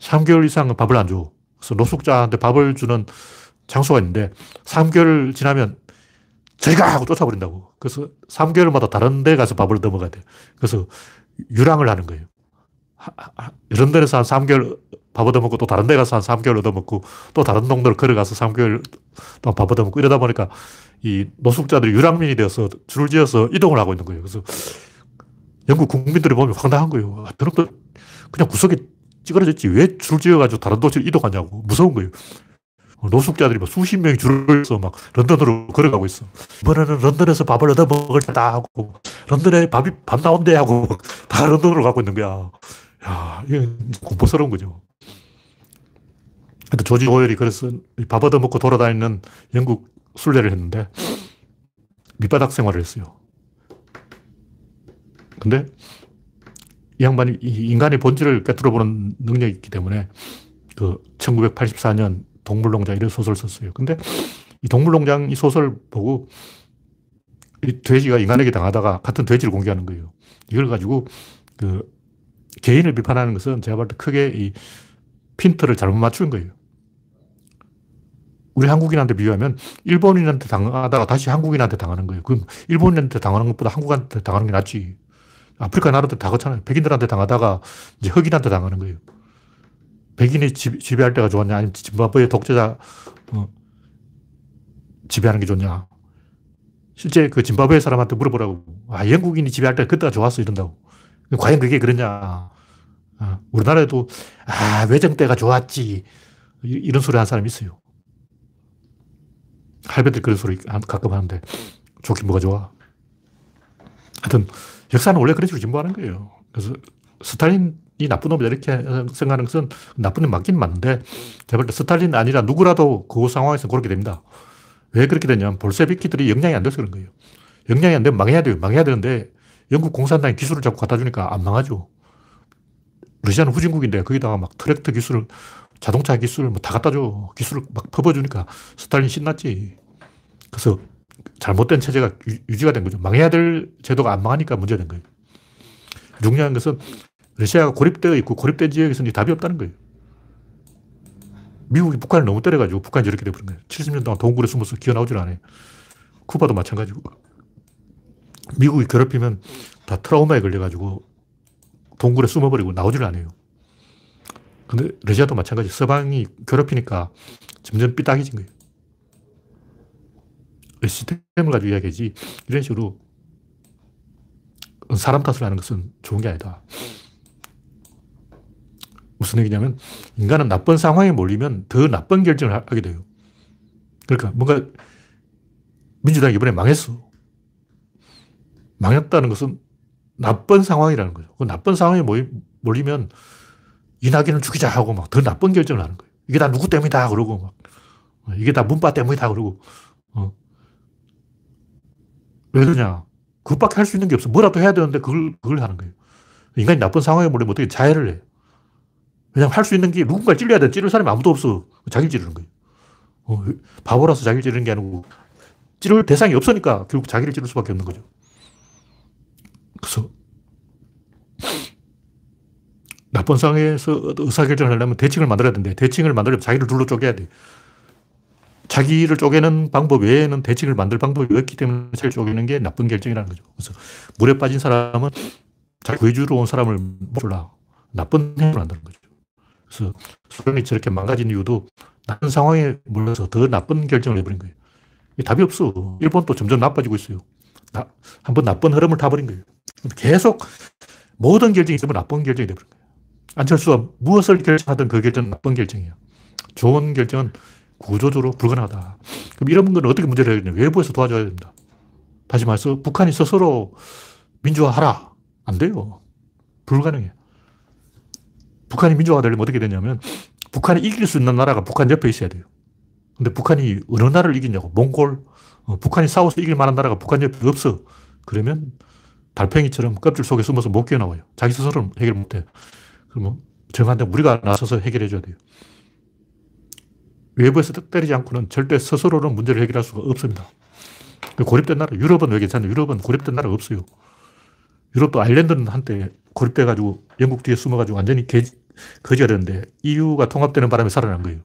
3개월 이상 밥을 안 줘. 그래서 노숙자한테 밥을 주는 장소가 있는데 3개월 지나면 저리가 하고 쫓아버린다고. 그래서 3개월마다 다른 데 가서 밥을 얻어 먹어야 돼. 그래서 유랑을 하는 거예요. 이런 데서 한 3개월 밥 얻어먹고 또 다른 데 가서 한 3개월 얻어먹고 또 다른 동네를 걸어가서 3개월 동안 밥 얻어먹고 이러다 보니까 이 노숙자들이 유랑민이 되어서 줄을 지어서 이동을 하고 있는 거예요. 그래서 영국 국민들이 보면 황당한 거예요. 아, 저놈들 그냥 구석에 찌그러졌지 왜 줄을 지어가지고 다른 도시로 이동하냐고 무서운 거예요. 노숙자들이 막 수십 명이 줄을 서막 런던으로 걸어가고 있어. 이번에는 런던에서 밥을 얻어 먹을 때다 하고, 런던에 밥이, 밥 나온대 하고, 다 런던으로 가고 있는 거야. 야, 이게 공포스러운 거죠. 근데 조지 오웰이 그래서 밥 얻어 먹고 돌아다니는 영국 순례를 했는데, 밑바닥 생활을 했어요. 근데 이 양반이 인간의 본질을 꿰뚫어보는 능력이 있기 때문에 그 1984년 동물농장 이런 소설을 썼어요. 근데 이 동물농장 이 소설 보고 이 돼지가 인간에게 당하다가 같은 돼지를 공개하는 거예요. 이걸 가지고 그 개인을 비판하는 것은 제가 볼 때 크게 이 핀트를 잘못 맞추는 거예요. 우리 한국인한테 비유하면 일본인한테 당하다가 다시 한국인한테 당하는 거예요. 그럼 일본인한테 당하는 것보다 한국한테 당하는 게 낫지. 아프리카 나라들 다 그렇잖아요. 백인들한테 당하다가 이제 흑인한테 당하는 거예요. 백인이 지, 배할 때가 좋았냐, 아니면 짐바브웨 독재자 어, 지배하는 게 좋냐. 실제 그 짐바브웨 사람한테 물어보라고. 아, 영국인이 지배할 때 그때가 좋았어. 이런다고. 과연 그게 그러냐. 아, 우리나라에도, 아, 외정 때가 좋았지. 이 런 소리 하는 사람이 있어요. 할배들 그런 소리 가끔 하는데, 좋긴 뭐가 좋아. 하여튼, 역사는 원래 그런 식으로 진보하는 거예요. 그래서 스탈린 이 나쁜 놈이다 이렇게 생각하는 것은 나쁜 놈 맞긴 맞는데, 제가 볼때 스탈린 아니라 누구라도 그 상황에서 그렇게 됩니다. 왜 그렇게 되냐면 볼세비키들이 역량이 안 돼서 그런 거예요. 역량이 안 되면 망해야 돼요. 망해야 되는데 영국 공산당이 기술을 자꾸 갖다 주니까 안 망하죠. 러시아는 후진국인데 거기다가 막 트랙터 기술을 자동차 기술을 뭐 다 갖다 줘. 기술을 막 퍼버주니까 스탈린 신났지. 그래서 잘못된 체제가 유, 지가 된 거죠. 망해야 될 제도가 안 망하니까 문제된 거예요. 중요한 것은 러시아가 고립되어 있고 고립된 지역에서는 답이 없다는 거예요. 미국이 북한을 너무 때려가지고 북한이 저렇게 돼버린 거예요. 70년 동안 동굴에 숨어서 기어 나오질 않아요. 쿠바도 마찬가지고. 미국이 괴롭히면 다 트라우마에 걸려가지고 동굴에 숨어버리고 나오질 않아요. 근데 러시아도 마찬가지. 서방이 괴롭히니까 점점 삐딱해진 거예요. 시스템을 가지고 이야기하지. 이런 식으로 사람 탓을 하는 것은 좋은 게 아니다. 무슨 얘기냐면 인간은 나쁜 상황에 몰리면 더 나쁜 결정을 하게 돼요. 그러니까 뭔가 민주당이 이번에 망했어. 망했다는 것은 나쁜 상황이라는 거죠. 그 나쁜 상황에 몰리면 이낙연을 죽이자 하고 막 더 나쁜 결정을 하는 거예요. 이게 다 누구 때문이다 그러고 막 이게 다 문바 때문이다 그러고 어. 왜 그러냐? 그것밖에 할 수 있는 게 없어. 뭐라도 해야 되는데 그걸 그걸 하는 거예요. 인간이 나쁜 상황에 몰리면 어떻게 자해를 해? 왜냐면 할 수 있는 게 누군가 찔려야 돼. 찌를 사람이 아무도 없어. 자기를 찌르는 거예요. 어, 바보라서 자기를 찌르는 게 아니고 찌를 대상이 없으니까 결국 자기를 찌를 수밖에 없는 거죠. 그래서 나쁜 상황에서 의사결정을 하려면 대칭을 만들어야 되는데 대칭을 만들려면 자기를 둘러 쪼개야 돼. 자기를 쪼개는 방법 외에는 대칭을 만들 방법이 없기 때문에 자기를 쪼개는 게 나쁜 결정이라는 거죠. 그래서 물에 빠진 사람은 자기 구해주러 온 사람을 몰라. 나쁜 행동을 한다는 거죠. 그래서 소련이 저렇게 망가진 이유도 나쁜 상황에 몰려서 더 나쁜 결정을 해버린 거예요. 답이 없어. 일본도 점점 나빠지고 있어요. 나, 한번 나쁜 흐름을 타버린 거예요. 계속 모든 결정이 전부 나쁜 결정이 돼버린 거예요. 안철수가 무엇을 결정하든 그 결정은 나쁜 결정이에요. 좋은 결정은 구조적으로 불가능하다. 그럼 이런 건 어떻게 문제를 해결하냐. 외부에서 도와줘야 됩니다. 다시 말해서 북한이 스스로 민주화하라. 안 돼요. 불가능해요. 북한이 민주화가 되려면 어떻게 되냐면 북한이 이길 수 있는 나라가 북한 옆에 있어야 돼요. 근데 북한이 어느 나라를 이기냐고. 몽골. 어, 북한이 싸워서 이길 만한 나라가 북한 옆에 없어. 그러면 달팽이처럼 껍질 속에 숨어서 못 깨어나와요. 자기 스스로는 해결 못 해요. 그러면 정한데 우리가 나서서 해결해 줘야 돼요. 외부에서 때리지 않고는 절대 스스로는 문제를 해결할 수가 없습니다. 그 고립된 나라, 유럽은 왜 괜찮아요? 유럽은 고립된 나라가 없어요. 유럽도 아일랜드는 한때 고립돼가지고 영국 뒤에 숨어가지고 완전히 개, 거지가 되는데 EU가 통합되는 바람에 살아난 거예요.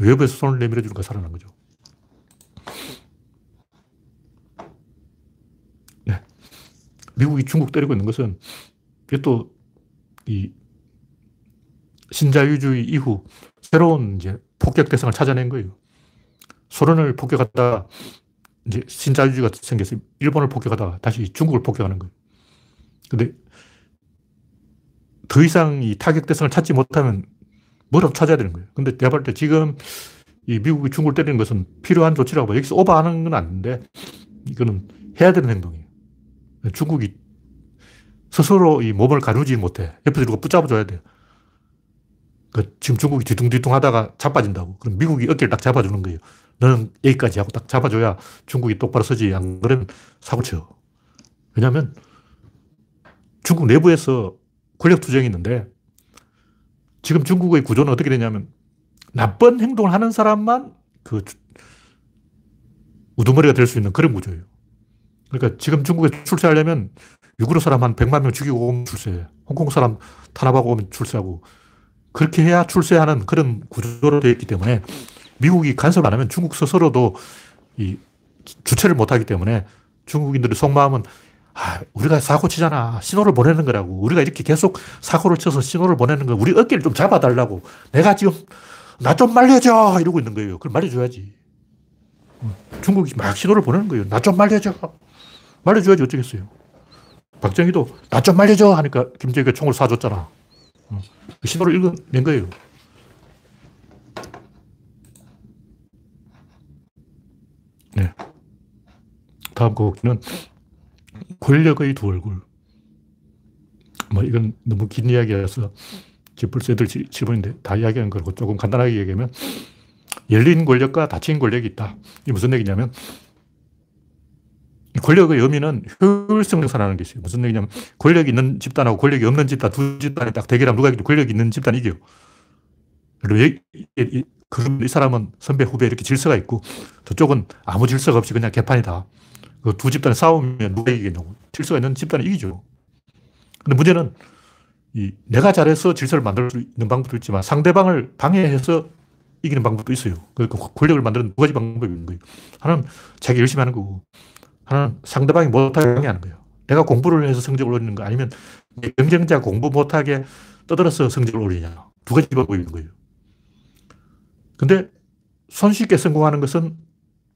외부에서 손을 내밀어 주니까 살아난 거죠. 네. 미국이 중국 때리고 있는 것은 이게 또 이 신자유주의 이후 새로운 이제 폭격 대상을 찾아낸 거예요. 소련을 폭격하다 이제 신자유주의가 생겨서 일본을 폭격하다 다시 중국을 폭격하는 거예요. 근데 더 이상 이 타격 대상을 찾지 못하면 뭐라도 찾아야 되는 거예요. 근데 내가 볼 때 지금 이 미국이 중국을 때리는 것은 필요한 조치라고 봐. 여기서 오버하는 건 아닌데 이거는 해야 되는 행동이에요. 중국이 스스로 이 몸을 가누지 못해. 옆에서 누가 붙잡아줘야 돼요. 그 지금 중국이 뒤뚱뒤뚱 하다가 자빠진다고. 그럼 미국이 어깨를 딱 잡아주는 거예요. 너는 여기까지 하고 딱 잡아줘야 중국이 똑바로 서지. 안 그러면 사고 쳐. 왜냐면 중국 내부에서 권력 투쟁이 있는데 지금 중국의 구조는 어떻게 되냐면 나쁜 행동을 하는 사람만 그 우두머리가 될 수 있는 그런 구조예요. 그러니까 지금 중국에 출세하려면 유구르 사람 한 100만 명 죽이고 오면 출세해. 홍콩 사람 탄압하고 오면 출세하고. 그렇게 해야 출세하는 그런 구조로 되어 있기 때문에 미국이 간섭 안 하면 중국 스스로도 이 주체를 못 하기 때문에 중국인들의 속마음은 아, 우리가 사고 치잖아. 신호를 보내는 거라고. 우리가 이렇게 계속 사고를 쳐서 신호를 보내는 거. 우리 어깨를 좀 잡아달라고. 내가 지금 나 좀 말려줘! 이러고 있는 거예요. 그걸 말려줘야지. 어, 중국이 막 신호를 보내는 거예요. 나 좀 말려줘! 말려줘야지 어쩌겠어요. 박정희도 나 좀 말려줘! 하니까 김정희가 총을 쏴줬잖아. 어, 그 신호를 읽어낸 거예요. 네. 다음 곡기는 권력의 두 얼굴. 뭐 이건 너무 긴 이야기라서 벌써 애들 질문인데 다 이야기하는 거고 조금 간단하게 얘기하면 열린 권력과 닫힌 권력이 있다. 이게 무슨 얘기냐면 권력의 의미는 효율성 생산하는 게 있어요. 무슨 얘기냐면 권력이 있는 집단하고 권력이 없는 집단 두 집단이 딱 대결하면 누가 이기죠? 권력이 있는 집단이 이겨요. 그러면 이, 이 사람은 선배, 후배 이렇게 질서가 있고 저쪽은 아무 질서가 없이 그냥 개판이다. 그 두 집단이 싸우면 누가 이기겠냐고. 질서가 있는 집단이 이기죠. 근데 문제는 이 내가 잘해서 질서를 만들 수 있는 방법도 있지만 상대방을 방해해서 이기는 방법도 있어요. 그러니까 권력을 만드는 두 가지 방법이 거예요. 하나는 자기 열심히 하는 거고, 하나는 상대방이 못하게 방해하는 거예요. 내가 공부를 해서 성적을 올리는 거 아니면 경쟁자 공부 못하게 떠들어서 성적을 올리냐. 두 가지 방법이 거예요. 근데 손쉽게 성공하는 것은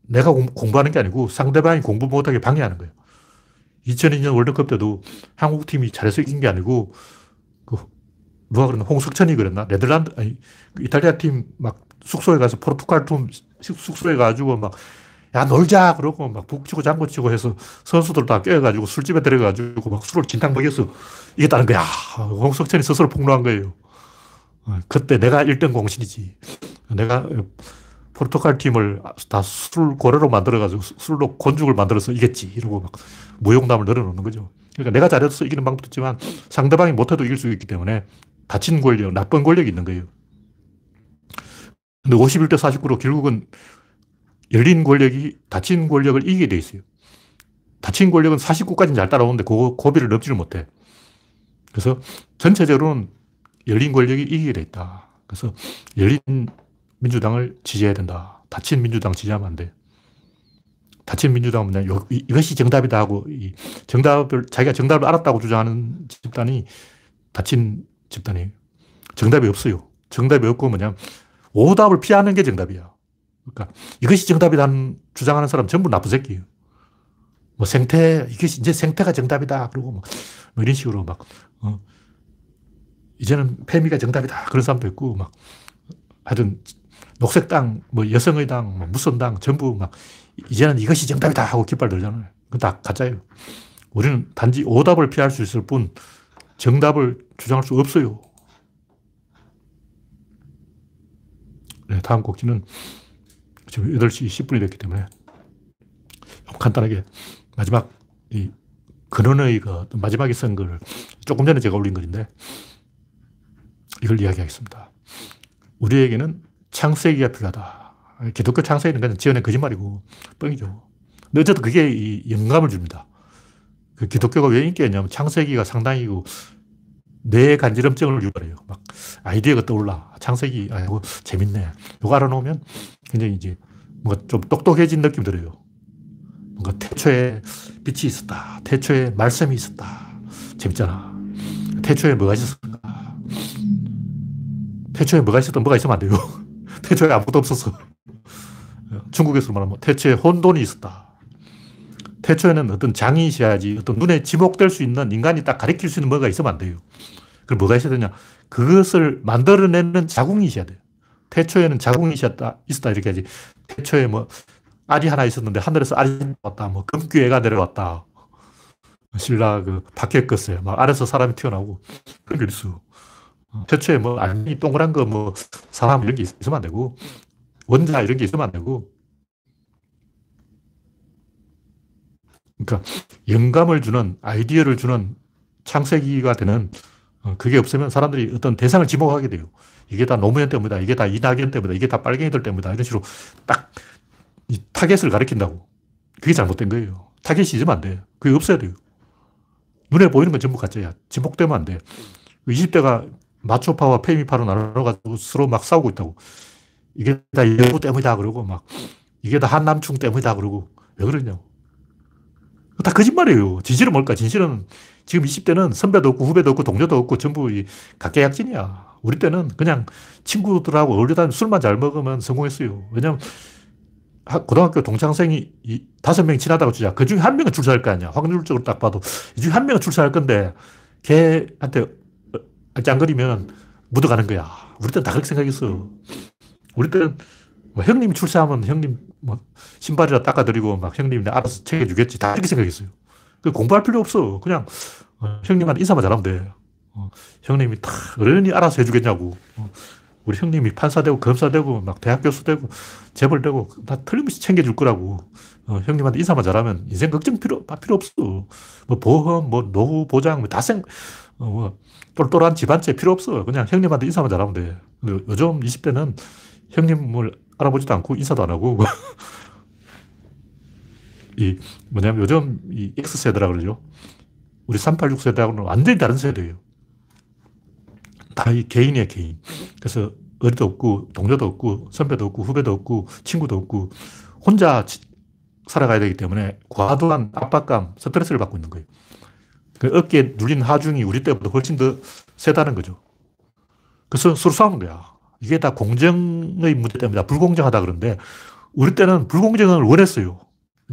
내가 공 부하는 게 아니고 상대방이 공부 못하게 방해하는 거예요. 2002년 월드컵 때도 한국 팀이 잘해서 이긴 게 아니고 그 누가 그랬나 홍석천이 그랬나 네덜란드 아니 그 이탈리아 팀 막 숙소에 가서 포르투갈 팀 숙소에 가지고 막 야 놀자 그러고 막 북치고 장구치고 해서 선수들 다 깨어가지고 술집에 들어가지고 막 술을 진탕 먹여서 이겼다는 거야. 홍석천이 스스로 폭로한 거예요. 어, 그때 내가 1등 공신이지. 내가 포르투갈 팀을 다 술 고래로 만들어가지고 술로 곤죽을 만들어서 이겼지. 이러고 막 무용담을 늘어놓는 거죠. 그러니까 내가 잘해서 이기는 방법도 있지만 상대방이 못해도 이길 수 있기 때문에 다친 권력, 나쁜 권력이 있는 거예요. 근데 51대 49로 결국은 열린 권력이 다친 권력을 이기게 돼 있어요. 다친 권력은 49까지는 잘 따라오는데 그 고비를 넘지를 못해. 그래서 전체적으로는 열린 권력이 이기게 돼 있다. 그래서 열린 민주당을 지지해야 된다. 다친 민주당 지지하면 안 돼. 다친 민주당은 그냥 이것이 정답이다 하고 정답을, 자기가 정답을 알았다고 주장하는 집단이 다친 집단이에요. 정답이 없어요. 정답이 없고 뭐냐 오답을 피하는 게 정답이야. 그러니까 이것이 정답이라는 주장하는 사람 전부 나쁜 새끼예요. 뭐 생태, 이것이 이제 생태가 정답이다. 그러고 뭐, 뭐 이런 식으로 막, 어, 이제는 페미가 정답이다. 그런 사람도 있고 막 하여튼 녹색당, 뭐 여성의당, 뭐 무선당 전부 막 이제는 이것이 정답이다 하고 깃발 들잖아요. 그건 다 가짜예요. 우리는 단지 오답을 피할 수 있을 뿐 정답을 주장할 수 없어요. 네, 다음 곡지는 지금 8시 10분이 됐기 때문에 간단하게 마지막 이 근원의 그 마지막에 쓴걸 조금 전에 제가 올린 글인데 이걸 이야기하겠습니다. 우리에게는 창세기가 필요하다. 기독교 창세기는 그냥 지어낸 거짓말이고 뻥이죠. 근데 어쨌든 그게 이 영감을 줍니다. 그 기독교가 왜 인기가 있냐면 창세기가 상당히고 뇌 간지럼증을 유발해요. 막 아이디어가 떠올라. 창세기, 아이고, 재밌네. 이거 알아놓으면 굉장히 이제 뭔가 좀 똑똑해진 느낌 들어요. 뭔가 태초에 빛이 있었다. 태초에 말씀이 있었다. 재밌잖아. 태초에 뭐가 있었을까? 태초에 뭐가 있었던 뭐가 있으면 안 돼요. 태초에 아무것도 없었어. 중국에서 말하면 태초에 혼돈이 있었다. 태초에는 어떤 장이 있어야지 어떤 눈에 지목될 수 있는 인간이 딱 가리킬 수 있는 뭐가 있으면 안 돼요. 그럼 뭐가 있어야 되냐? 그것을 만들어내는 자궁이 있어야 돼요. 태초에는 자궁이 있었다, 있었다 이렇게 하지. 태초에 뭐 알이 하나 있었는데 하늘에서 알이 왔다, 뭐 금귀애가 내려왔다. 신라 그 박해 껐어요. 막 알에서 사람이 튀어나오고 그런 게 있어. 태초에 뭐 아니 동그란 거 뭐 사람 이런 게 있으면 안 되고 원자 이런 게 있으면 안 되고 그러니까 영감을 주는 아이디어를 주는 창세기가 되는 어, 그게 없으면 사람들이 어떤 대상을 지목하게 돼요. 이게 다 노무현 때문이다. 이게 다 이낙연 때문이다. 이게 다 빨갱이들 때문이다. 이런 식으로 딱 이 타겟을 가리킨다고. 그게 잘못된 거예요. 타겟이 있으면 안 돼. 그게 없어야 돼요. 눈에 보이는 건 전부 가짜야. 지목되면 안 돼. 20대가 마초파와 페미파로 나눠가지고 서로 막 싸우고 있다고. 이게 다 여가부 때문이다. 그러고 막, 이게 다 한남충 때문이다. 그러고. 왜 그러냐고. 다 거짓말이에요. 진실은 뭘까? 진실은 지금 20대는 선배도 없고 후배도 없고 동료도 없고 전부 이 각계약진이야. 우리 때는 그냥 친구들하고 어울리다 술만 잘 먹으면 성공했어요. 왜냐면 고등학교 동창생이 다섯 명 친하다고 치자. 그 중에 한 명은 출사할 거 아니야. 확률적으로 딱 봐도. 이 중에 한 명은 출사할 건데 걔한테 짱거리면 묻어가는 거야. 우리 때는 다 그렇게 생각했어. 우리 때는 뭐 형님이 출세하면 형님 뭐 신발이라 닦아드리고 막 형님이 알아서 챙겨주겠지. 다 이렇게 생각했어요. 그 공부할 필요 없어. 그냥 어, 형님한테 인사만 잘하면 돼. 어, 형님이 다 어른이 알아서 해주겠냐고. 어, 우리 형님이 판사 되고 검사 되고 막 대학 교수 되고 재벌 되고 다 틀림없이 챙겨줄 거라고. 어, 형님한테 인사만 잘하면 인생 걱정 필요 필요 없어. 뭐 보험, 뭐 노후 보장, 뭐 다 생, 어, 뭐 똘똘한 집안채 필요 없어. 그냥 형님한테 인사만 잘하면 돼. 요즘 20대는 형님을 알아보지도 않고 인사도 안 하고 이 뭐냐면 요즘 이 X세대라 그러죠. 우리 386 세대하고는 완전히 다른 세대예요. 다 이 개인이에요, 개인. 그래서 어리도 없고, 동료도 없고, 선배도 없고, 후배도 없고, 친구도 없고, 혼자 살아가야 되기 때문에 과도한 압박감, 스트레스를 받고 있는 거예요. 그 어깨에 눌린 하중이 우리 때보다 훨씬 더 세다는 거죠. 그래서 서로 싸우는 거야. 이게 다 공정의 문제 때문이다. 불공정하다 그런데 우리 때는 불공정을 원했어요.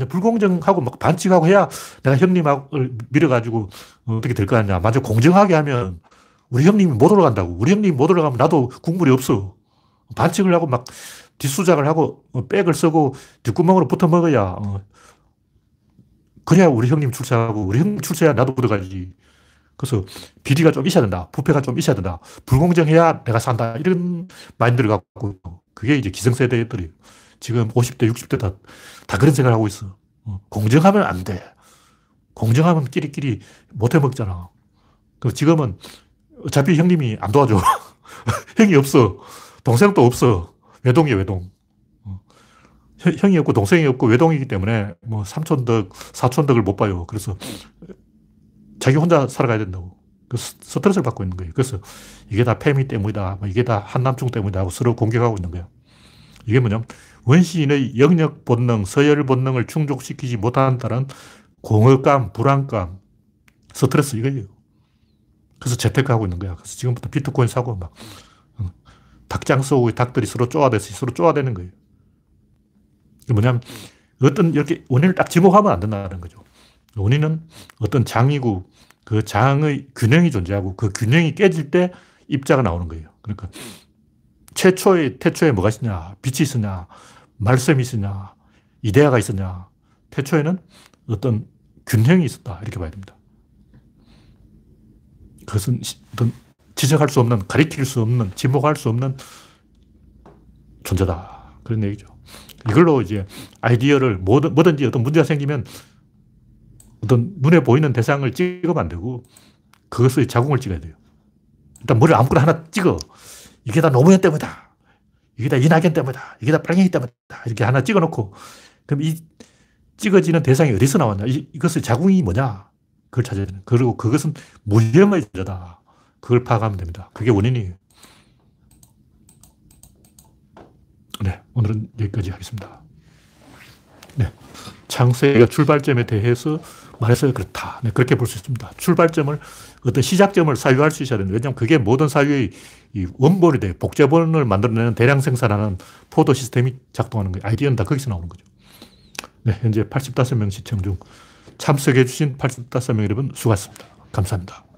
불공정하고 막 반칙하고 해야 내가 형님을 밀어가지고 어떻게 될 거 아니냐. 만약 공정하게 하면 우리 형님이 못 올라간다고. 우리 형님이 못 올라가면 나도 국물이 없어. 반칙을 하고 막 뒷수작을 하고 어, 백을 쓰고 뒷구멍으로 붙어 먹어야 어. 그래야 우리 형님 출세하고 우리 형님 출세해야 나도 붙어가지. 그래서 비리가 좀 있어야 된다. 부패가 좀 있어야 된다. 불공정해야 내가 산다. 이런 마인드를 갖고 그게 이제 기성세대들이 지금 50대, 60대 다, 다 그런 생각을 하고 있어. 어, 공정하면 안 돼. 공정하면 끼리끼리 못 해 먹잖아. 그 지금은 어차피 형님이 안 도와줘. 형이 없어. 동생도 없어. 외동이야, 외동. 어. 형이 없고 동생이 없고 외동이기 때문에 뭐 삼촌덕, 사촌덕을 못 봐요. 그래서 자기 혼자 살아가야 된다고. 그 스트레스를 받고 있는 거예요. 그래서 이게 다 페미 때문이다. 뭐 이게 다 한남충 때문이다 하고 서로 공격하고 있는 거예요. 이게 뭐냐면 원시인의 영역 본능, 서열 본능을 충족시키지 못한다는 공허감, 불안감, 스트레스 이거예요. 그래서 재테크하고 있는 거야. 그래서 지금부터 비트코인 사고 막 닭장 쏘고 닭들이 서로 쪼아대서 서로 쪼아대는 거예요. 뭐냐면 어떤 이렇게 원인을 딱 지목하면 안 된다는 거죠. 원인은 어떤 장이고 그 장의 균형이 존재하고 그 균형이 깨질 때 입자가 나오는 거예요. 그러니까 최초의 태초에 뭐가 있었냐? 빛이 있었냐? 말씀이 있었냐? 이데아가 있었냐? 태초에는 어떤 균형이 있었다. 이렇게 봐야 됩니다. 그것은 어떤 지적할 수 없는, 가리킬 수 없는, 지목할 수 없는 존재다. 그런 얘기죠. 이걸로 이제 아이디어를 뭐든, 뭐든지 어떤 문제가 생기면 어떤 눈에 보이는 대상을 찍으면 안 되고 그것의 자궁을 찍어야 돼요. 일단 머리를 아무거나 하나 찍어. 이게 다 노무현 때문이다. 이게 다 이낙연 때문이다. 이게 다 빨갱이 때문이다. 이렇게 하나 찍어 놓고 그럼 이 찍어지는 대상이 어디서 나왔냐? 이, 이것의 자궁이 뭐냐? 그걸 찾아야 되는. 그리고 그것은 무형의 존재다. 그걸 파악하면 됩니다. 그게 원인이에요. 네, 오늘은 여기까지 하겠습니다. 네. 창세가 출발점에 대해서 말해서 그렇다. 네, 그렇게 볼 수 있습니다. 출발점을, 어떤 시작점을 사유할 수 있어야 되는데, 왜냐하면 그게 모든 사유의 이 원본이 돼. 복제본을 만들어내는 대량 생산하는 포도 시스템이 작동하는 거예요. 아이디어는 다 거기서 나오는 거죠. 네, 현재 85명 시청 중 참석해 주신 85명 여러분 수고하셨습니다. 감사합니다.